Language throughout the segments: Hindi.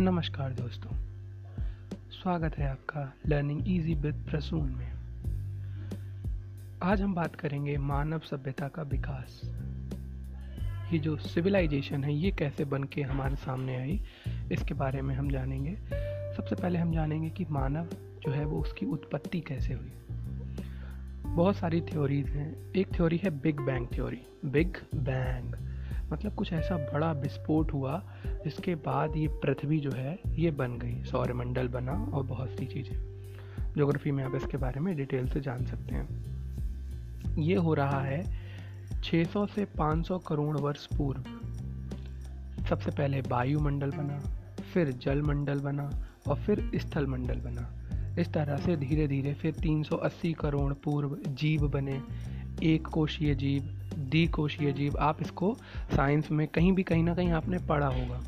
नमस्कार दोस्तों, स्वागत है आपका लर्निंग इजी विद प्रसून में। आज हम बात करेंगे मानव सभ्यता का विकास। ये जो सिविलाइजेशन है, ये कैसे बन के हमारे सामने आई, इसके बारे में हम जानेंगे। सबसे पहले हम जानेंगे कि मानव जो है, वो उसकी उत्पत्ति कैसे हुई। बहुत सारी थ्योरीज हैं। एक थ्योरी है big bang theory big bang मतलब कुछ ऐसा बड़ा विस्फोट हुआ जिसके बाद ये पृथ्वी जो है, ये बन गई, सौरमंडल बना और बहुत सी चीज़ें। जोग्राफी में आप इसके बारे में डिटेल से जान सकते हैं। ये हो रहा है 600 से 500 करोड़ वर्ष पूर्व। सबसे पहले वायुमंडल बना, फिर जल मंडल बना और फिर स्थल मंडल बना। इस तरह से धीरे धीरे फिर 380 करोड़ पूर्व जीव बने। एक कोशीय जीव द्विकोशीय जीव, आप इसको साइंस में कहीं भी कहीं ना कहीं आपने पढ़ा होगा।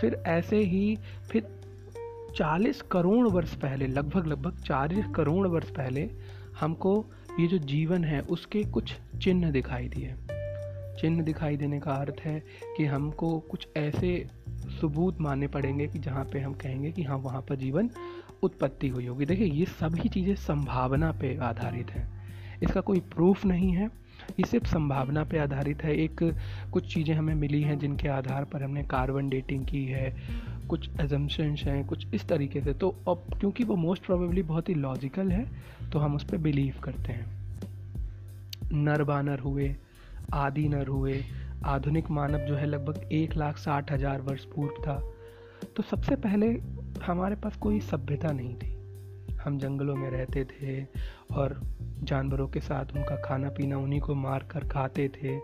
फिर ऐसे ही फिर 40 करोड़ वर्ष पहले, लगभग लगभग 40 करोड़ वर्ष पहले हमको ये जो जीवन है, उसके कुछ चिन्ह दिखाई दिए। चिन्ह दिखाई देने का अर्थ है कि हमको कुछ ऐसे सबूत मानने पड़ेंगे कि जहाँ पे हम कहेंगे कि हाँ वहाँ पर जीवन उत्पत्ति हुई होगी। देखिए, ये सभी चीज़ें संभावना पे आधारित हैं। इसका कोई प्रूफ नहीं है। ये सिर्फ़ संभावना पे आधारित है। एक, कुछ चीज़ें हमें मिली हैं जिनके आधार पर हमने कार्बन डेटिंग की है, कुछ एजम्पन्स हैं, कुछ इस तरीके से। तो अब, क्योंकि वो मोस्ट प्रोबेबली बहुत ही लॉजिकल है तो हम उस पर बिलीव करते हैं। नर बानर हुए आदि नर हुए, आधुनिक मानव जो है लगभग एक लाख साठ हज़ार वर्ष पूर्व था। तो सबसे पहले हमारे पास कोई सभ्यता नहीं थी। हम जंगलों में रहते थे और जानवरों के साथ उनका खाना पीना उन्हीं को मार कर खाते थे,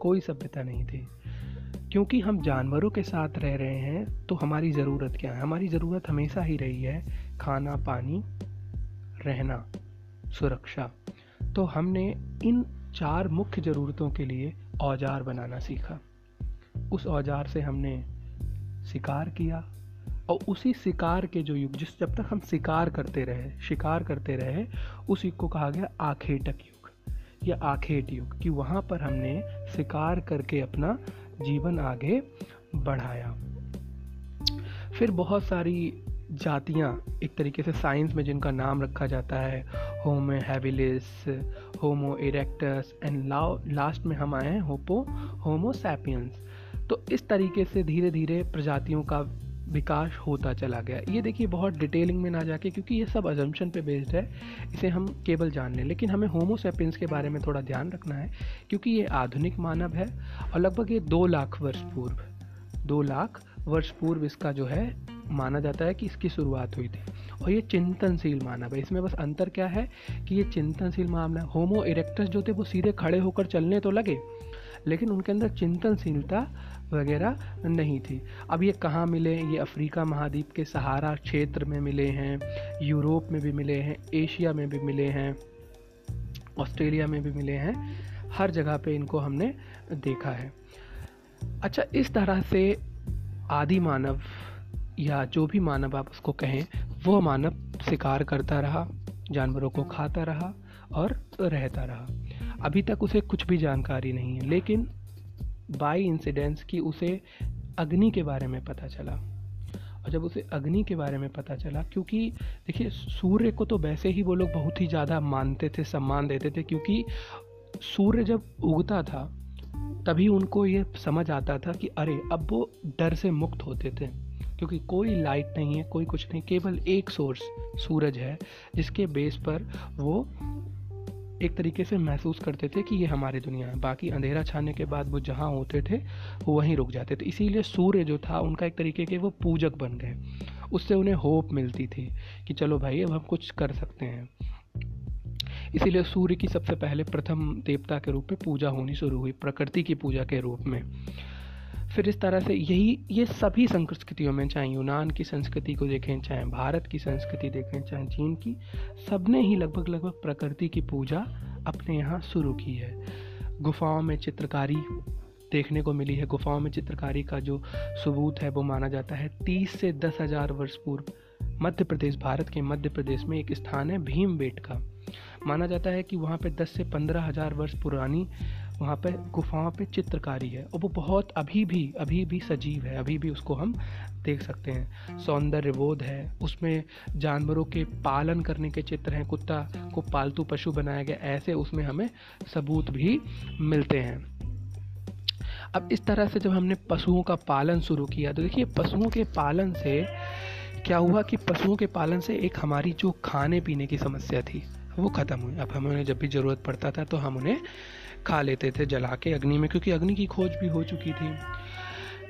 कोई सभ्यता नहीं थी। क्योंकि हम जानवरों के साथ रह रहे हैं तो हमारी ज़रूरत क्या है? हमारी ज़रूरत हमेशा ही रही है खाना, पानी, रहना, सुरक्षा। तो हमने इन चार मुख्य ज़रूरतों के लिए औज़ार बनाना सीखा। उस औज़ार से हमने शिकार किया और उसी शिकार के जो युग, जिस जब तक हम शिकार करते रहे, शिकार करते रहे, उस युग को कहा गया आखेटक युग, या आखेट युग, कि वहाँ पर हमने शिकार करके अपना जीवन आगे बढ़ाया। फिर बहुत सारी जातियाँ, एक तरीके से साइंस में जिनका नाम रखा जाता है homo habilis homo erectus and लाओ लास्ट में हम आए हैं होपो होमो सैपियंस तो इस तरीके से धीरे धीरे प्रजातियों का विकास होता चला गया। ये देखिए, बहुत डिटेलिंग में ना जाके, क्योंकि ये सब अजम्पन पे बेस्ड है, इसे हम केवल जान लें। लेकिन हमें होमोसेपिन्स के बारे में थोड़ा ध्यान रखना है, क्योंकि ये आधुनिक मानव है, और लगभग ये दो लाख वर्ष पूर्व, दो लाख वर्ष पूर्व इसका जो है, माना जाता है कि इसकी शुरुआत हुई थी। और ये चिंतनशील मानव है। इसमें बस अंतर क्या है कि ये चिंतनशील मामला होमो इरेक्टस जो थे, वो सीधे खड़े होकर चलने तो लगे लेकिन उनके अंदर चिंतनशीलता वगैरह नहीं थी। अब ये कहाँ मिले? ये अफ्रीका महाद्वीप के सहारा क्षेत्र में मिले हैं, यूरोप में भी मिले हैं, एशिया में भी मिले हैं, ऑस्ट्रेलिया में भी मिले हैं। हर जगह पे इनको हमने देखा है। अच्छा इस तरह से आदि मानव या जो भी मानव आप उसको कहें, वो मानव शिकार करता रहा, जानवरों को खाता रहा और रहता रहा। अभी तक उसे कुछ भी जानकारी नहीं है, लेकिन बाई इंसिडेंस कि उसे अग्नि के बारे में पता चला। और जब उसे अग्नि के बारे में पता चला, क्योंकि देखिए, सूर्य को तो वैसे ही वो लोग बहुत ही ज़्यादा मानते थे, सम्मान देते थे, क्योंकि सूर्य जब उगता था, तभी उनको ये समझ आता था कि अरे, अब वो डर से मुक्त होते थे। क्योंकि कोई लाइट नहीं है, कोई कुछ नहीं, केवल एक सोर्स सूरज है, जिसके बेस पर वो एक तरीके से महसूस करते थे कि ये हमारी दुनिया है। बाकी अंधेरा छाने के बाद वो जहाँ होते थे, वो वहीं रुक जाते थे। इसीलिए सूर्य जो था, उनका एक तरीके के वो पूजक बन गए। उससे उन्हें होप मिलती थी कि चलो भाई, अब हम कुछ कर सकते हैं। इसीलिए सूर्य की सबसे पहले प्रथम देवता के रूप में पूजा होनी शुरू हुई, प्रकृति की पूजा के रूप में। फिर इस तरह से यही, ये सभी संस्कृतियों में, चाहे यूनान की संस्कृति को देखें, चाहे भारत की संस्कृति देखें, चाहे चीन की सबने ही लगभग लगभग प्रकृति की पूजा अपने यहाँ शुरू की है। गुफाओं में चित्रकारी देखने को मिली है। गुफाओं में चित्रकारी का जो सबूत है, वो माना जाता है, तीस से दस हज़ार वर्ष पूर्व मध्य प्रदेश, भारत के मध्य प्रदेश में एक स्थान है भीम का। माना जाता है कि वहाँ पे 10 से पंद्रह हज़ार वर्ष पुरानी वहाँ पे गुफाओं पे चित्रकारी है और वो बहुत अभी भी अभी भी सजीव है, अभी भी उसको हम देख सकते हैं। सौंदर्य बोध है, उसमें जानवरों के पालन करने के चित्र हैं, कुत्ता को पालतू पशु बनाया गया, ऐसे उसमें हमें सबूत भी मिलते हैं। अब इस तरह से जब हमने पशुओं का पालन शुरू किया तो देखिए पशुओं के पालन से क्या हुआ कि पशुओं के पालन से एक हमारी जो खाने पीने की समस्या थी, वो ख़त्म हुई। अब हमें जब भी ज़रूरत पड़ता था तो हम उन्हें खा लेते थे जला के अग्नि में, क्योंकि अग्नि की खोज भी हो चुकी थी।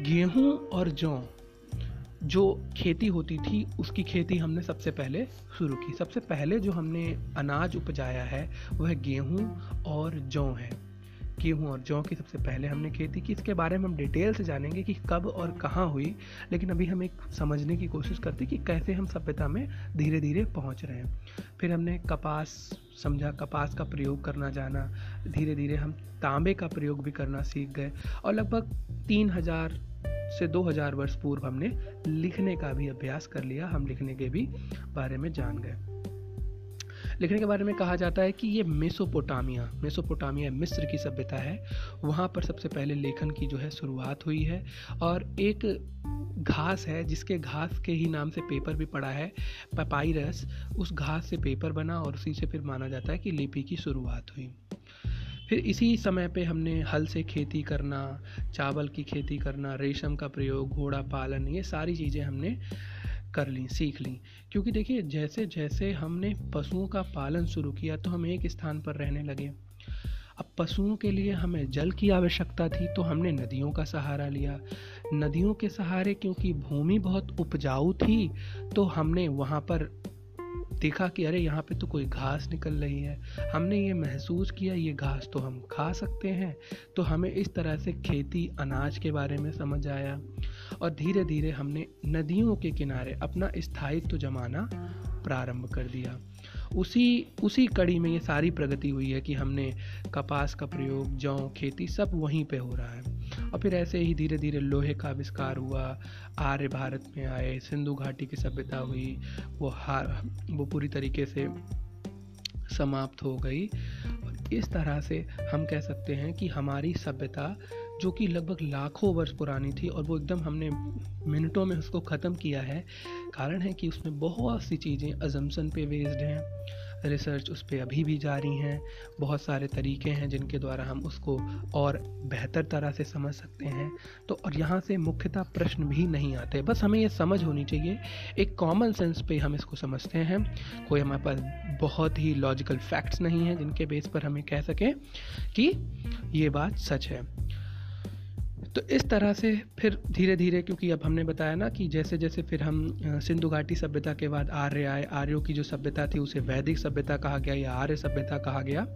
गेहूँ और जौ, जो खेती होती थी, उसकी खेती हमने सबसे पहले शुरू की। सबसे पहले जो हमने अनाज उपजाया है, वह गेहूँ और जौ है। गेहूँ और जौ की सबसे पहले हमने खेती की इसके बारे में हम डिटेल से जानेंगे कि कब और कहाँ हुई, लेकिन अभी हम एक समझने की कोशिश करते कि कैसे हम सभ्यता में धीरे धीरे पहुँच रहे हैं। फिर हमने कपास समझा, कपास का प्रयोग करना जाना धीरे धीरे हम तांबे का प्रयोग भी करना सीख गए, और लगभग तीन हज़ार से दो हज़ार वर्ष पूर्व हमने लिखने का भी अभ्यास कर लिया, हम लिखने के भी बारे में जान गए। लिखने के बारे में कहा जाता है कि ये मेसोपोटामिया मेसोपोटामिया मिस्र की सभ्यता है। वहाँ पर सबसे पहले लेखन की जो है शुरुआत हुई है और एक घास है जिसके घास के ही नाम से पेपर भी पड़ा है पपाइरस उस घास से पेपर बना और उसी से फिर माना जाता है कि लिपि की शुरुआत हुई। फिर इसी समय पे हमने हल से खेती करना, चावल की खेती करना, रेशम का प्रयोग, घोड़ा पालन, ये सारी चीज़ें हमने कर ली, सीख ली। क्योंकि देखिए, जैसे जैसे हमने पशुओं का पालन शुरू किया तो हम एक स्थान पर रहने लगे। अब पशुओं के लिए हमें जल की आवश्यकता थी तो हमने नदियों का सहारा लिया। नदियों के सहारे क्योंकि भूमि बहुत उपजाऊ थी तो हमने वहाँ पर देखा कि अरे, यहाँ पे तो कोई घास निकल रही है। हमने ये महसूस किया, ये घास तो हम खा सकते हैं। तो हमें इस तरह से खेती, अनाज के बारे में समझ आया। और धीरे धीरे हमने नदियों के किनारे अपना स्थायित्व जमाना प्रारंभ कर दिया। उसी उसी कड़ी में ये सारी प्रगति हुई है कि हमने कपास का प्रयोग, जौ, खेती सब वहीं पे हो रहा है। और फिर ऐसे ही धीरे धीरे लोहे का आविष्कार हुआ, आर्य भारत में आए, सिंधु घाटी की सभ्यता हुई, वो हार, वो पूरी तरीके से समाप्त हो गई। इस तरह से हम कह सकते हैं कि हमारी सभ्यता जो कि लगभग लाखों वर्ष पुरानी थी और वो एकदम हमने मिनटों में उसको ख़त्म किया है। कारण है कि उसमें बहुत सी चीज़ें अजम्सन पे बेस्ड हैं रिसर्च उस पर अभी भी जारी हैं, बहुत सारे तरीके हैं जिनके द्वारा हम उसको और बेहतर तरह से समझ सकते हैं। तो और यहाँ से मुख्यतः प्रश्न भी नहीं आते, बस हमें ये समझ होनी चाहिए। एक कॉमन सेंस पे हम इसको समझते हैं। कोई हमारे पास बहुत ही लॉजिकल फैक्ट्स नहीं हैं जिनके बेस पर हमें कह सकें कि ये बात सच है। तो इस तरह से फिर धीरे धीरे क्योंकि अब हमने बताया ना कि जैसे जैसे फिर हम सिंधु घाटी सभ्यता के बाद आर्य आए, आर्यों की जो सभ्यता थी उसे वैदिक सभ्यता कहा गया या आर्य सभ्यता कहा गया,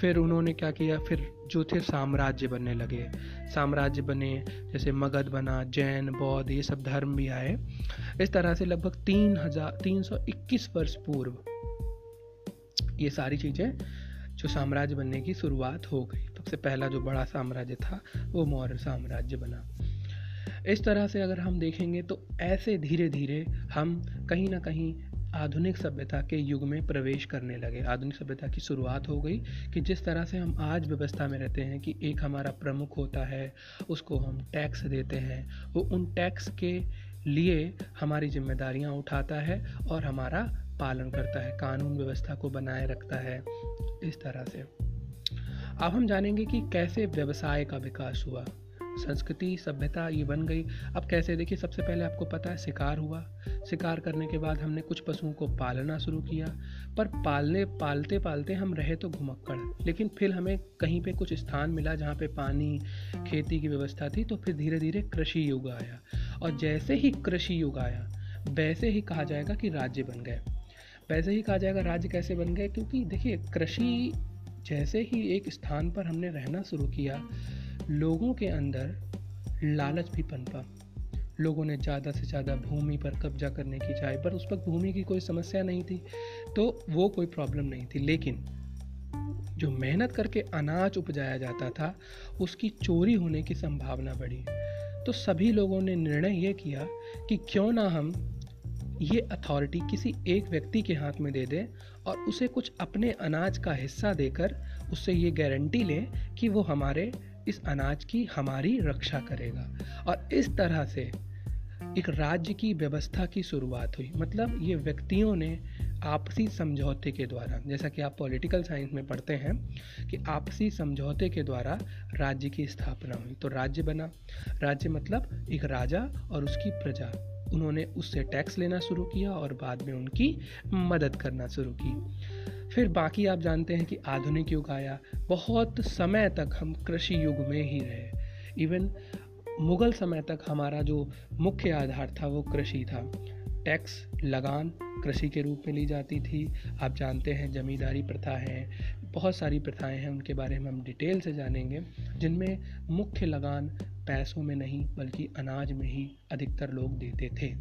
फिर उन्होंने क्या किया? फिर जो थे साम्राज्य बनने लगे। साम्राज्य बने, जैसे मगध बना, जैन, बौद्ध, ये सब धर्म भी आए। इस तरह से लगभग तीन हज़ार, तीन सौ इक्कीस वर्ष पूर्व ये सारी चीज़ें जो साम्राज्य बनने की शुरुआत हो गई। सबसे पहला जो बड़ा साम्राज्य था, वो मौर्य साम्राज्य बना। इस तरह से अगर हम देखेंगे तो ऐसे धीरे धीरे हम कहीं ना कहीं आधुनिक सभ्यता के युग में प्रवेश करने लगे। आधुनिक सभ्यता की शुरुआत हो गई कि जिस तरह से हम आज व्यवस्था में रहते हैं कि एक हमारा प्रमुख होता है, उसको हम टैक्स देते हैं। वो उन टैक्स के लिए हमारी जिम्मेदारियाँ उठाता है और हमारा पालन करता है, कानून व्यवस्था को बनाए रखता है। इस तरह से। अब हम जानेंगे कि कैसे व्यवसाय का विकास हुआ। संस्कृति, सभ्यता ये बन गई। अब कैसे? देखिए, सबसे पहले आपको पता है, शिकार हुआ। शिकार करने के बाद हमने कुछ पशुओं को पालना शुरू किया। पर पालने, पालते पालते हम रहे तो घुमक्कड़। लेकिन फिर हमें कहीं पे कुछ स्थान मिला जहाँ पे पानी, खेती की व्यवस्था थी तो फिर धीरे धीरे कृषि युग आया। और जैसे ही कृषि युग आया, वैसे ही कहा जाएगा कि राज्य बन गए। वैसे ही कहा जाएगा राज्य कैसे बन गए? क्योंकि देखिए, कृषि जैसे ही एक स्थान पर हमने रहना शुरू किया, लोगों के अंदर लालच भी पनपा लोगों ने ज़्यादा से ज़्यादा भूमि पर कब्जा करने की चाहे, पर उस वक्त भूमि की कोई समस्या नहीं थी तो वो कोई प्रॉब्लम नहीं थी। लेकिन जो मेहनत करके अनाज उपजाया जाता था, उसकी चोरी होने की संभावना बढ़ी। तो सभी लोगों ने निर्णय ये किया कि क्यों ना हम ये अथॉरिटी किसी एक व्यक्ति के हाथ में दे दे और उसे कुछ अपने अनाज का हिस्सा देकर उससे ये गारंटी लें कि वो हमारे, इस अनाज की हमारी रक्षा करेगा। और इस तरह से एक राज्य की व्यवस्था की शुरुआत हुई। मतलब ये व्यक्तियों ने आपसी समझौते के द्वारा, जैसा कि आप पॉलिटिकल साइंस में पढ़ते हैं कि आपसी समझौते के द्वारा राज्य की स्थापना हुई। तो राज्य बना। राज्य मतलब एक राजा और उसकी प्रजा। उन्होंने उससे टैक्स लेना शुरू किया और बाद में उनकी मदद करना शुरू की। फिर बाकी आप जानते हैं कि आधुनिक युग आया। बहुत समय तक हम कृषि युग में ही रहे। इवन मुगल समय तक हमारा जो मुख्य आधार था वो कृषि था। टैक्स लगान कृषि के रूप में ली जाती थी। आप जानते हैं जमींदारी प्रथा है। बहुत सारी प्रथाएँ हैं, उनके बारे में हम डिटेल से जानेंगे, जिनमें मुख्य लगान पैसों में नहीं, बल्कि अनाज में ही अधिकतर लोग देते थे।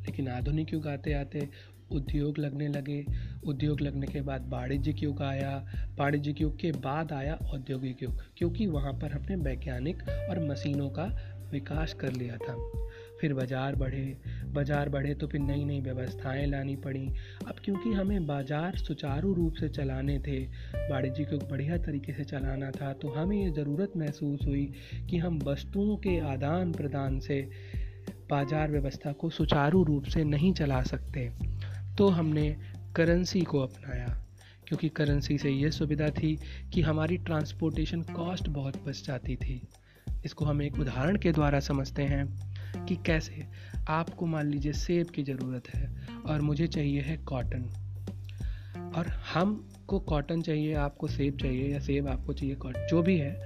लेकिन आधुनिक युग आते आते उद्योग लगने लगे। उद्योग लगने के बाद वाणिज्यिक युग आया। वाणिज्यिक युग के बाद आया औद्योगिक युग, क्योंकि वहाँ पर हमने वैज्ञानिक और मशीनों का विकास कर लिया था। फिर बाज़ार बढ़े। बाज़ार बढ़े तो फिर नई नई व्यवस्थाएँ लानी पड़ी। अब क्योंकि हमें बाज़ार सुचारू रूप से चलाने थे, वाणिज्य को बढ़िया तरीके से चलाना था तो हमें ये ज़रूरत महसूस हुई कि हम वस्तुओं के आदान प्रदान से बाज़ार व्यवस्था को सुचारू रूप से नहीं चला सकते तो हमने करेंसी को अपनाया। क्योंकि करेंसी से ये सुविधा थी कि हमारी ट्रांसपोर्टेशन कॉस्ट बहुत बच जाती थी। इसको हम एक उदाहरण के द्वारा समझते हैं। कि कैसे? आपको मान लीजिए सेब की ज़रूरत है और मुझे चाहिए है कॉटन और हमको कॉटन चाहिए, आपको सेब चाहिए या सेब आपको चाहिए कॉटन जो भी है,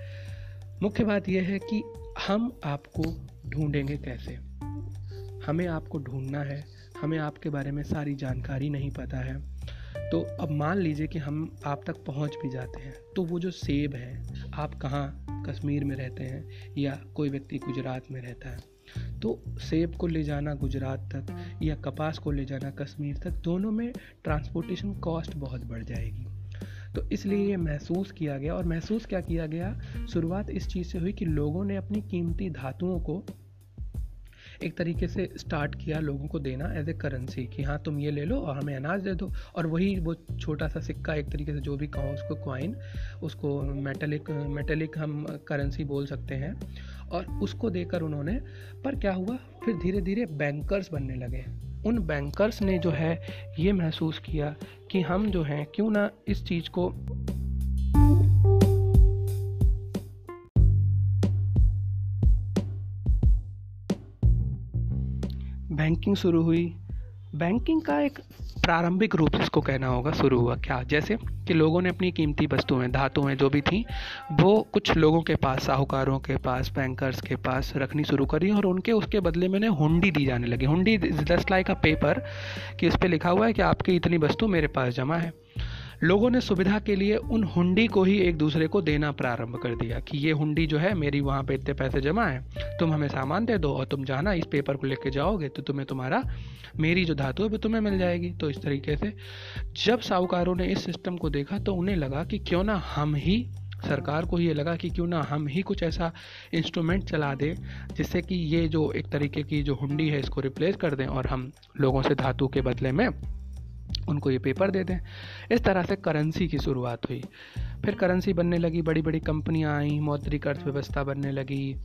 मुख्य बात यह है कि हम आपको ढूंढेंगे कैसे? हमें आपको ढूंढना है, हमें आपके बारे में सारी जानकारी नहीं पता है तो अब मान लीजिए कि हम आप तक पहुँच भी जाते हैं तो वो जो सेब है, आप कहाँ कश्मीर में रहते हैं या कोई व्यक्ति गुजरात में रहता है तो सेब को ले जाना, गुजरात तक या कपास को ले जाना, कश्मीर तक, दोनों में ट्रांसपोर्टेशन कॉस्ट बहुत बढ़ जाएगी। तो इसलिए ये महसूस किया गया और महसूस क्या किया गया? शुरुआत इस चीज़ से हुई कि लोगों ने अपनी कीमती धातुओं को एक तरीके से स्टार्ट किया, लोगों को देना एज ए करेंसी कि हाँ तुम ये ले लो और हमें अनाज दे दो। और वही वो छोटा सा सिक्का एक तरीके से जो भी कहो, उसको क्वाइन उसको मेटेलिक मेटेलिक हम करेंसी बोल सकते हैं। और उसको देकर उन्होंने, पर क्या हुआ? फिर धीरे धीरे बैंकर्स बनने लगे। उन बैंकर्स ने जो है, ये महसूस किया कि हम जो हैं, क्यों ना इस चीज़ को बैंकिंग शुरू हुई। बैंकिंग का एक प्रारंभिक रूप इसको कहना होगा, शुरू हुआ क्या? जैसे कि लोगों ने अपनी कीमती वस्तुएँ, धातुएँ, जो भी थी, वो कुछ लोगों के पास, साहूकारों के पास, बैंकर्स के पास रखनी शुरू करी और उनके उसके बदले में हुंडी दी जाने लगी। हुंडी दस लाइक का पेपर कि उस पर लिखा हुआ है कि आपकी इतनी वस्तु मेरे पास जमा है। लोगों ने सुविधा के लिए उन हुंडी को ही एक दूसरे को देना प्रारंभ कर दिया कि ये हुंडी जो है मेरी वहाँ पे इतने पैसे जमा है, तुम हमें सामान दे दो और तुम जाना, इस पेपर को लेके जाओगे तो तुम्हें तुम्हारा, मेरी जो धातु है वो तुम्हें मिल जाएगी। तो इस तरीके से जब साहूकारों ने इस सिस्टम को देखा तो उन्हें लगा कि क्यों ना हम ही, सरकार को ये लगा कि क्यों ना हम ही कुछ ऐसा इंस्ट्रूमेंट चला दें, जिससे कि ये जो एक तरीके की जो हुंडी है इसको रिप्लेस कर दें और हम लोगों से धातु के बदले में उनको ये पेपर दे दें। इस तरह से करेंसी की शुरुआत हुई। फिर करेंसी बनने लगी बड़ी बड़ी कंपनियाँ आईं, मौद्रिक अर्थव्यवस्था बनने लगी।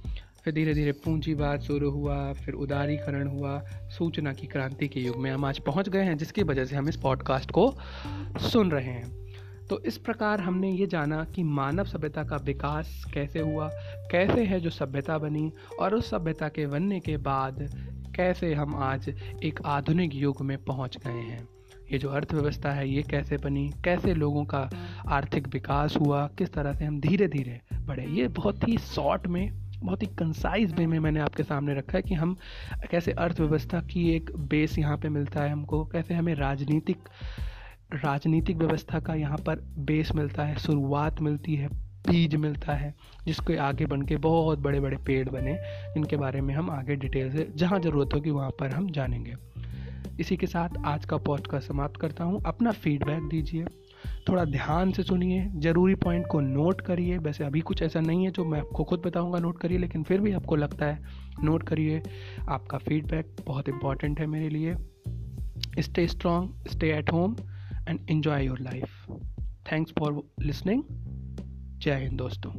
फिर धीरे धीरे पूंजीवाद शुरू हुआ, फिर उदारीकरण हुआ, सूचना की क्रांति के युग में हम आज पहुँच गए हैं, जिसकी वजह से हम इस पॉडकास्ट को सुन रहे हैं। तो इस प्रकार हमने ये जाना कि मानव सभ्यता का विकास कैसे हुआ, कैसे है जो सभ्यता बनी, और उस सभ्यता के बनने के बाद कैसे हम आज एक आधुनिक युग में पहुँच गए हैं। ये जो अर्थव्यवस्था है, ये कैसे बनी? कैसे लोगों का आर्थिक विकास हुआ? किस तरह से हम धीरे धीरे बढ़े? ये बहुत ही शॉर्ट में, बहुत ही कंसाइज वे में मैंने आपके सामने रखा है कि हम कैसे अर्थव्यवस्था की एक बेस यहाँ पे मिलता है हमको, कैसे हमें राजनीतिक राजनीतिक व्यवस्था का यहाँ पर बेस मिलता है, शुरुआत मिलती है, बीज मिलता है, जिसके आगे बन के बहुत बड़े बड़े पेड़ बने, जिनके बारे में हम आगे डिटेल से जहाँ ज़रूरत होगी वहाँ पर हम जानेंगे। इसी के साथ आज का पॉडकास्ट समाप्त करता हूँ। अपना फीडबैक दीजिए। थोड़ा ध्यान से सुनिए। ज़रूरी पॉइंट को नोट करिए। वैसे अभी कुछ ऐसा नहीं है जो मैं आपको खुद बताऊँगा नोट करिए, लेकिन फिर भी आपको लगता है नोट करिए। आपका फीडबैक बहुत इंपॉर्टेंट है मेरे लिए। Stay strong stay at home and enjoy your life thanks for listening Jai Hind दोस्तों।